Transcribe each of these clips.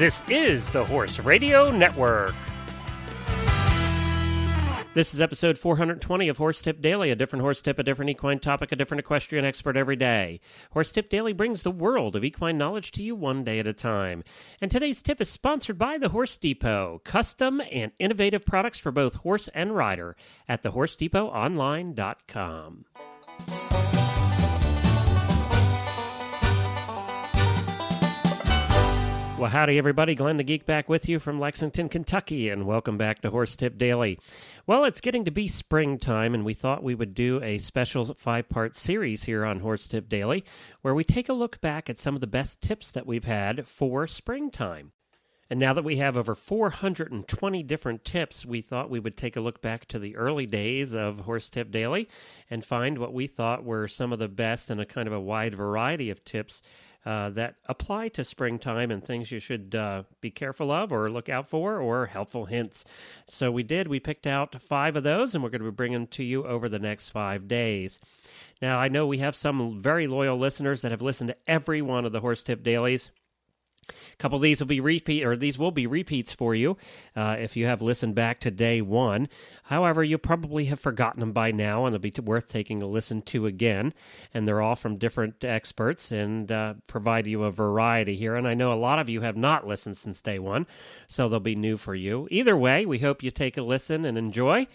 This is the Horse Radio Network. This is episode 420 of Horse Tip Daily, a different horse tip, a different equine topic, a different equestrian expert every day. Horse Tip Daily brings the world of equine knowledge to you one day at a time. And today's tip is sponsored by the Horse Depot, custom and innovative products for both horse and rider at thehorsedepot.online.com. Well, howdy, everybody. Glenn the Geek back with you from Lexington, Kentucky, and welcome back to Horse Tip Daily. Well, it's getting to be springtime, and we thought we would do a special five part series here on Horse Tip Daily where we take a look back at some of the best tips that we've had for springtime. And now that we have over 420 different tips, we thought we would take a look back to the early days of Horse Tip Daily and find what we thought were some of the best and a kind of a wide variety of tips uh, that apply to springtime and things you should uh, be careful of or look out for or helpful hints. So we did. We picked out five of those and we're going to be bringing them to you over the next five days. Now, I know we have some very loyal listeners that have listened to every one of the Horse Tip Dailies. A couple of these will be repeat, or these will be repeats for you uh, if you have listened back to day one. However, you probably have forgotten them by now, and they'll be worth taking a listen to again. And they're all from different experts and uh, provide you a variety here. And I know a lot of you have not listened since day one, so they'll be new for you. Either way, we hope you take a listen and enjoy.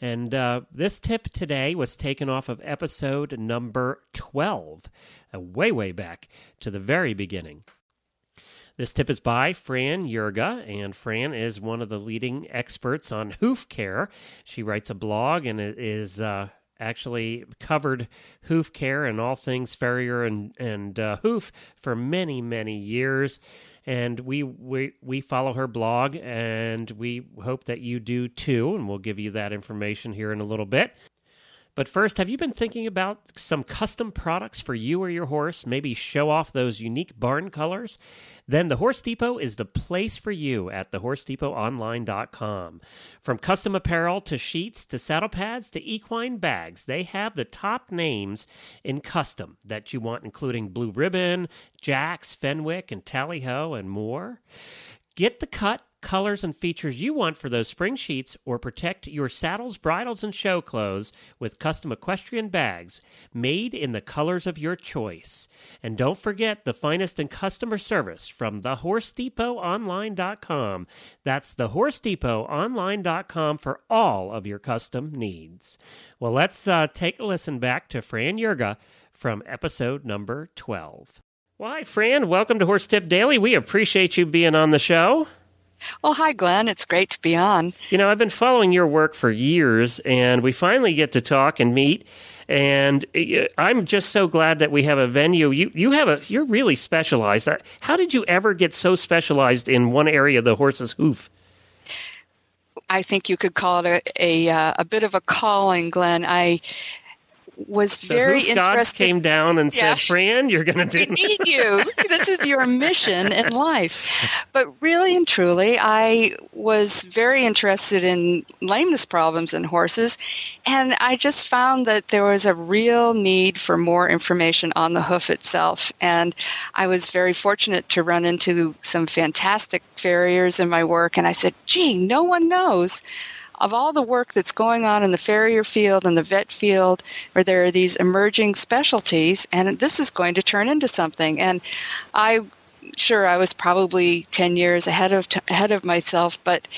And uh, this tip today was taken off of episode number 12, uh, way, way back to the very beginning. This tip is by Fran Jurga, and Fran is one of the leading experts on hoof care. She writes a blog and it is uh, actually covered hoof care and all things farrier and, and uh, hoof for many, many years. And we, we we follow her blog, and we hope that you do too. And we'll give you that information here in a little bit. But first, have you been thinking about some custom products for you or your horse? Maybe show off those unique barn colors? Then the Horse Depot is the place for you at thehorsedepot.online.com. From custom apparel to sheets to saddle pads to equine bags, they have the top names in custom that you want, including Blue Ribbon, Jacks, Fenwick, and Tally Ho, and more. Get the cut colors and features you want for those spring sheets or protect your saddles, bridles, and show clothes with custom equestrian bags made in the colors of your choice. And don't forget the finest in customer service from thehorsedepot.online.com. That's thehorsedepot.online.com for all of your custom needs. Well, let's uh, take a listen back to Fran Jurga from episode number 12. Why, Fran, welcome to Horse Tip Daily. We appreciate you being on the show. Well, hi, Glenn. It's great to be on. You know, I've been following your work for years, and we finally get to talk and meet. And uh, I'm just so glad that we have a venue. You you have a you're really specialized. How did you ever get so specialized in one area of the horse's hoof? I think you could call it a a, uh, a bit of a calling, Glenn. I was the very interested. came down and Yeah. said, "Fran, you're going to do." We need you. this is your mission in life. But really and truly, I was very interested in lameness problems in horses, and I just found that there was a real need for more information on the hoof itself. And I was very fortunate to run into some fantastic farriers in my work, and I said, gee, no one knows of all the work that's going on in the farrier field and the vet field, where there are these emerging specialties, and this is going to turn into something. And I, sure, I was probably ten years ahead of ahead of myself, but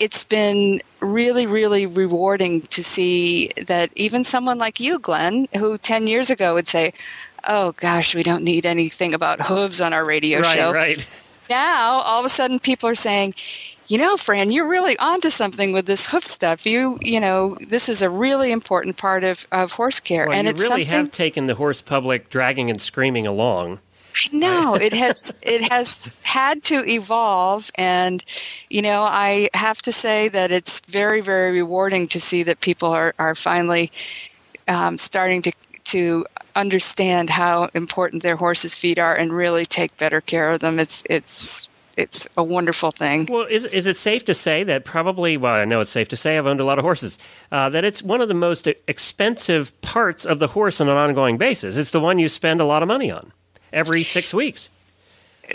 it's been really, really rewarding to see that even someone like you, Glenn, who 10 years ago would say, Oh gosh, we don't need anything about hooves on our radio right, show right. now all of a sudden people are saying you know fran you're really onto something with this hoof stuff you you know this is a really important part of, of horse care Well, and you it's really have taken the horse public dragging and screaming along. Know it has it has had to evolve and you know I have to say that it's very very rewarding to see that people are are finally um, starting to to understand how important their horses' feet are and really take better care of them. It's it's it's a wonderful thing. Well, is, is it safe to say that probably, well, I know it's safe to say, I've owned a lot of horses, uh, that it's one of the most expensive parts of the horse on an ongoing basis? It's the one you spend a lot of money on every six weeks.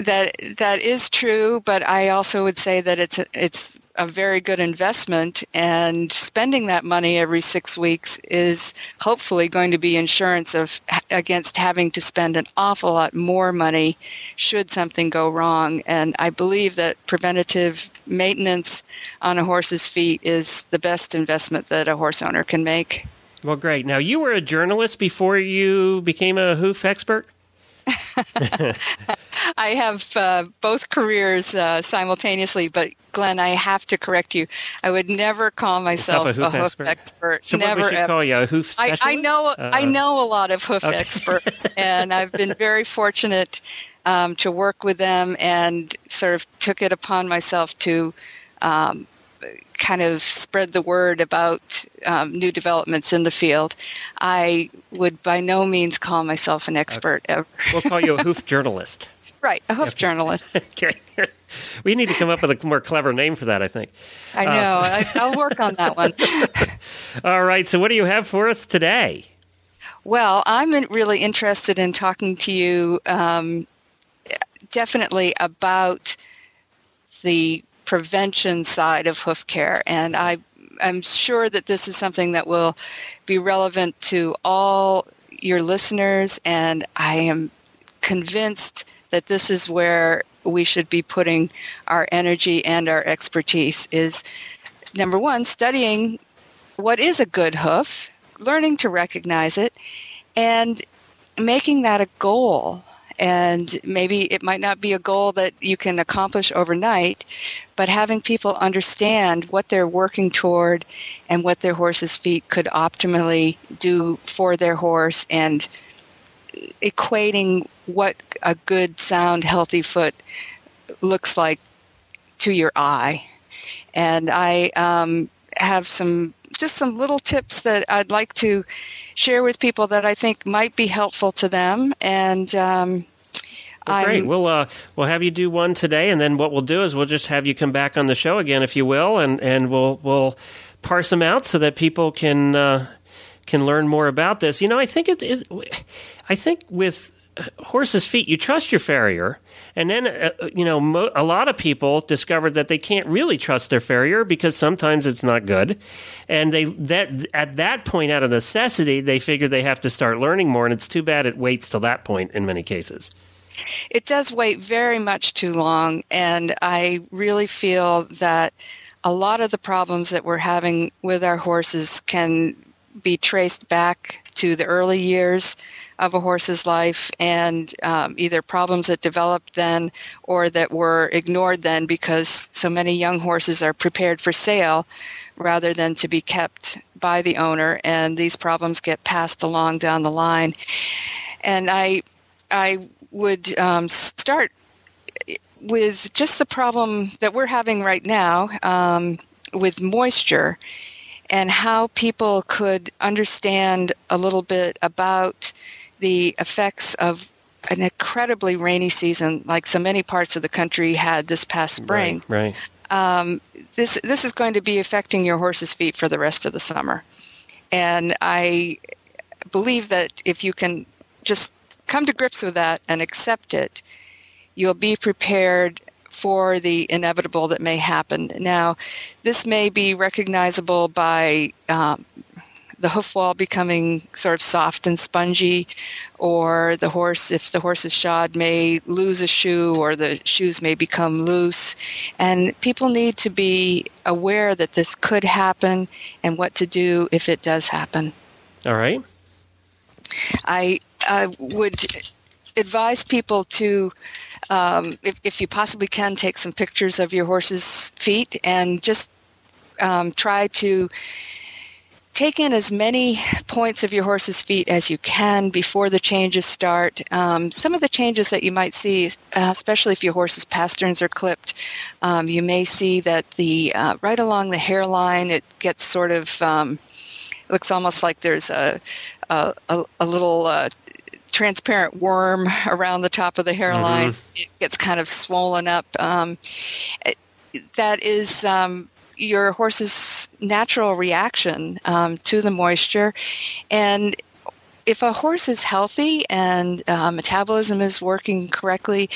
that that is true, but I also would say that it's it's a very good investment, and spending that money every six weeks is hopefully going to be insurance of against having to spend an awful lot more money should something go wrong. And I believe that preventative maintenance on a horse's feet is the best investment that a horse owner can make. Well, great. Now, you were a journalist before you became a hoof expert? I have uh, both careers uh, simultaneously, but Glenn, I have to correct you. I would never call myself a hoof, a hoof expert. expert. So never ever. call you a hoof specialist? I, I know Uh, I know a lot of hoof okay. experts, and I've been very fortunate um, to work with them, and sort of took it upon myself to um, kind of spread the word about um, new developments in the field. I would by no means call myself an expert ever. We'll call you a hoof journalist. Right, a hoof journalist. Okay. we need to come up with a more clever name for that, I think. I know. I, I'll work on that one. All right. So, what do you have for us today? Well, I'm really interested in talking to you um, definitely about the prevention side of hoof care. And I, I'm sure that this is something that will be relevant to all your listeners. And I am convinced that this is where we should be putting our energy and our expertise is number one, studying what is a good hoof, learning to recognize it, and making that a goal. And maybe it might not be a goal that you can accomplish overnight, but having people understand what they're working toward and what their horse's feet could optimally do for their horse and equating what a good, sound, healthy foot looks like to your eye. And I um, have some just some little tips that I'd like to share with people that I think might be helpful to them. And um, Well, great. We'll uh, we'll have you do one today, and then what we'll do is we'll just have you come back on the show again, if you will, and and we'll we'll parse them out so that people can uh, can learn more about this. You know, I think it is. I think with horses' feet, you trust your farrier, and then uh, you know mo- a lot of people discovered that they can't really trust their farrier because sometimes it's not good, and they that at that point out of necessity they figure they have to start learning more, and it's too bad it waits till that point in many cases. it does wait very much too long, and I really feel that a lot of the problems that we're having with our horses can be traced back to the early years of a horse's life and um, either problems that developed then or that were ignored then because so many young horses are prepared for sale rather than to be kept by the owner and these problems get passed along down the line. And i i would um, start with just the problem that we're having right now um, with moisture and how people could understand a little bit about the effects of an incredibly rainy season like so many parts of the country had this past spring Right. right. um, this this is going to be affecting your horse's feet for the rest of the summer. And I believe that if you can just come to grips with that and accept it, you'll be prepared for the inevitable that may happen. Now, this may be recognizable by um, the hoof wall becoming sort of soft and spongy, or the horse, if the horse is shod, may lose a shoe, or the shoes may become loose. And people need to be aware that this could happen and what to do if it does happen. All right. I, I would advise people to, um, if, if you possibly can, take some pictures of your horse's feet and just um, try to take in as many points of your horse's feet as you can before the changes start. Um, some of the changes that you might see, uh, especially if your horse's pasterns are clipped, um, you may see that the uh, right along the hairline it gets sort of um, looks almost like there's a a, a, little uh, transparent worm around the top of the hairline. It gets kind of swollen up. Um, it- that is um, your horse's natural reaction um, to the moisture, and if a horse is healthy and uh, metabolism is working correctly,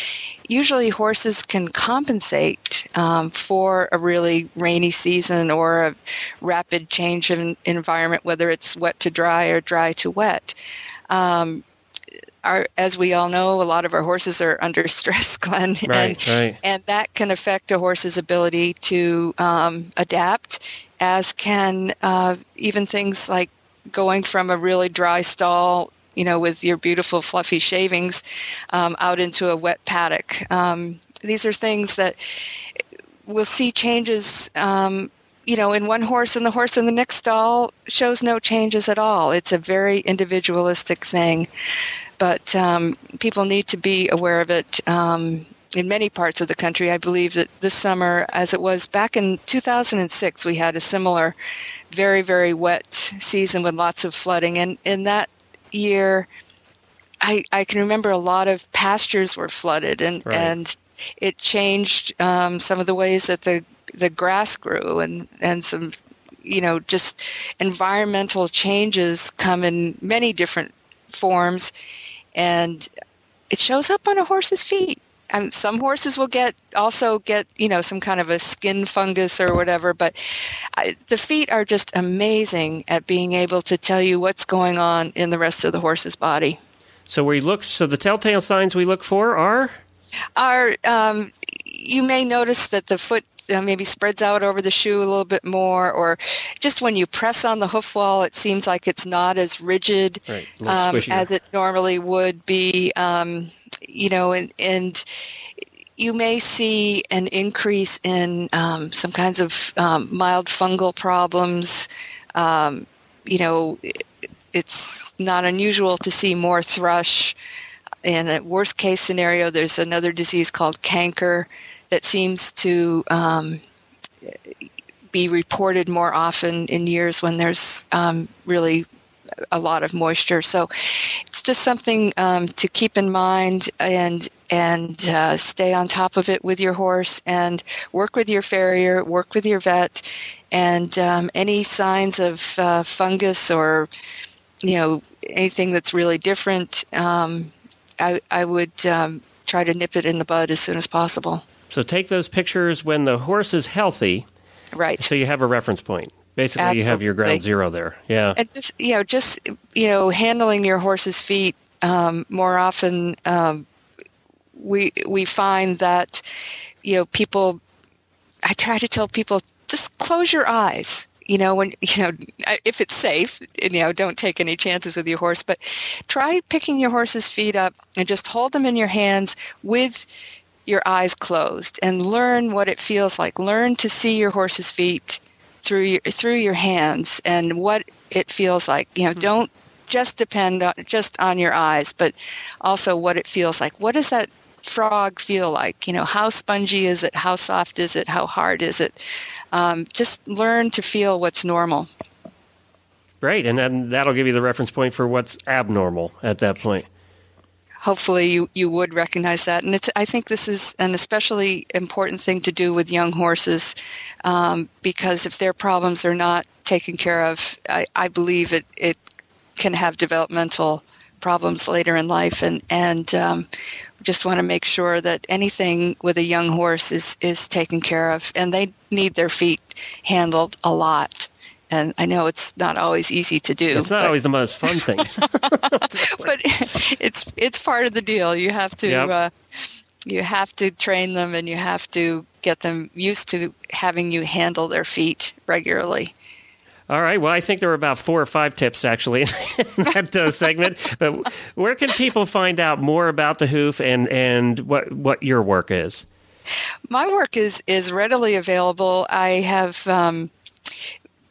usually horses can compensate um, for a really rainy season or a rapid change in environment, whether it's wet to dry or dry to wet. Um, our, as we all know, a lot of our horses are under stress, Glenn, right, and, right. and that can affect a horse's ability to um, adapt, as can uh, even things like going from a really dry stall, you know, with your beautiful fluffy shavings, um, out into a wet paddock. Um, these are things that we'll see changes. Um, you know, in one horse, and the horse in the next stall shows no changes at all. It's a very individualistic thing, but um, people need to be aware of it um, in many parts of the country. I believe that this summer, as it was back in 2006, we had a similar very, very wet season with lots of flooding. And in that year, I, I can remember a lot of pastures were flooded, and, Right. and it changed um, some of the ways that the, the grass grew, and, and some, you know, just environmental changes come in many different forms, and it shows up on a horse's feet. Some horses will get also get you know some kind of a skin fungus or whatever, but I, the feet are just amazing at being able to tell you what's going on in the rest of the horse's body. So we look. So the telltale signs we look for are Are um, you may notice that the foot uh, maybe spreads out over the shoe a little bit more, or just when you press on the hoof wall, it seems like it's not as rigid right, um, as it normally would be. Um, you know, and, and you may see an increase in um, some kinds of um, mild fungal problems. Um, you know, it- it's not unusual to see more thrush. In a worst case scenario, there's another disease called canker that seems to um, be reported more often in years when there's um, really a lot of moisture. So it's just something um, to keep in mind and and uh, stay on top of it with your horse and work with your farrier, work with your vet, and um, any signs of uh, fungus or you know anything that's really different, um, I, I would um, try to nip it in the bud as soon as possible. So take those pictures when the horse is healthy, Right. so you have a reference point. Basically, you have your ground zero there. Yeah. and just you know just you know handling your horse's feet um, more often um, we we find that you know people i try to tell people just close your eyes you know when you know if it's safe you know don't take any chances with your horse but try picking your horse's feet up and just hold them in your hands with your eyes closed and learn what it feels like learn to see your horse's feet through your through your hands and what it feels like. You know, don't just depend on, just on your eyes, but also what it feels like. What does that frog feel like? You know, how spongy is it? How soft is it? How hard is it? Um, just learn to feel what's normal. Great, and then that'll give you the reference point for what's abnormal at that point. Hopefully you, you would recognize that. And it's, I think this is an especially important thing to do with young horses um, because if their problems are not taken care of, I, I believe it, it can have developmental problems later in life. And, and um, just want to make sure that anything with a young horse is, is taken care of. And they need their feet handled a lot. And I know it's not always easy to do. It's not but- always the most fun thing. but it's it's part of the deal. You have to Yep. uh, you have to train them, and you have to get them used to having you handle their feet regularly. All right. Well, I think there were about four or five tips actually in that uh, segment. But where can people find out more about the hoof and and what what your work is? My work is is readily available. I have. Um,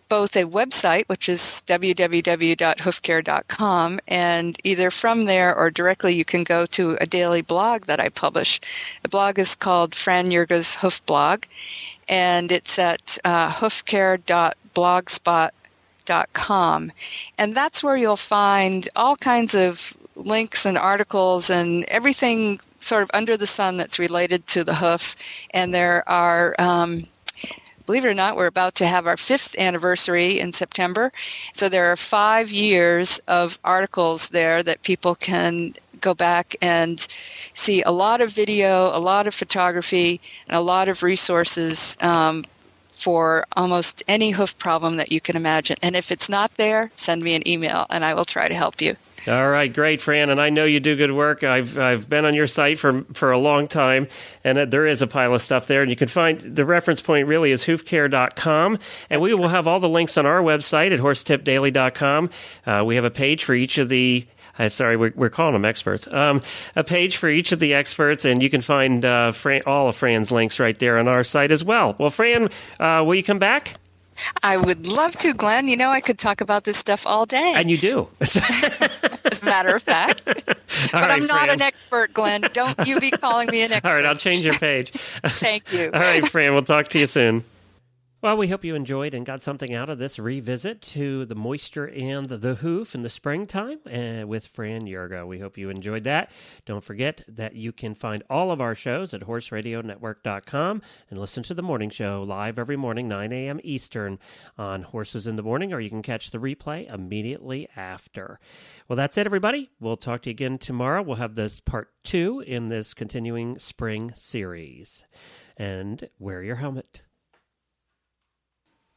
both a website, which is www.hoofcare.com, and either from there or directly you can go to a daily blog that I publish. The blog is called Fran Jurga's Hoof Blog, and it's at uh, hoofcare.blogspot.com. And that's where you'll find all kinds of links and articles and everything sort of under the sun that's related to the hoof. And there are um, believe it or not, we're about to have our fifth anniversary in September. So there are five years of articles there that people can go back and see a lot of video, a lot of photography, and a lot of resources um, for almost any hoof problem that you can imagine. And if it's not there, send me an email and I will try to help you. All right, great, Fran, and I know you do good work. I've I've been on your site for for a long time, and there is a pile of stuff there. And you can find the reference point really is hoofcare.com, and That's we will have all the links on our website at horsetipdaily.com. Uh, we have a page for each of the uh, sorry, we're, we're, calling them experts. Um, a page for each of the experts, and you can find uh, Fran, all of Fran's links right there on our site as well. Well, Fran, uh, will you come back? I would love to, Glenn. You know, I could talk about this stuff all day. And you do. As a matter of fact. but right, I'm not Fran. an expert, Glenn. Don't you be calling me an expert. All right, I'll change your page. Thank you. all right, Fran, we'll talk to you soon. Well, we hope you enjoyed and got something out of this revisit to the moisture and the hoof in the springtime uh, with Fran Jurga. We hope you enjoyed that. Don't forget that you can find all of our shows at horseradionetwork.com and listen to the morning show live every morning, 9 a.m. Eastern on Horses in the Morning, or you can catch the replay immediately after. Well, that's it, everybody. We'll talk to you again tomorrow. We'll have this part two in this continuing spring series. And wear your helmet.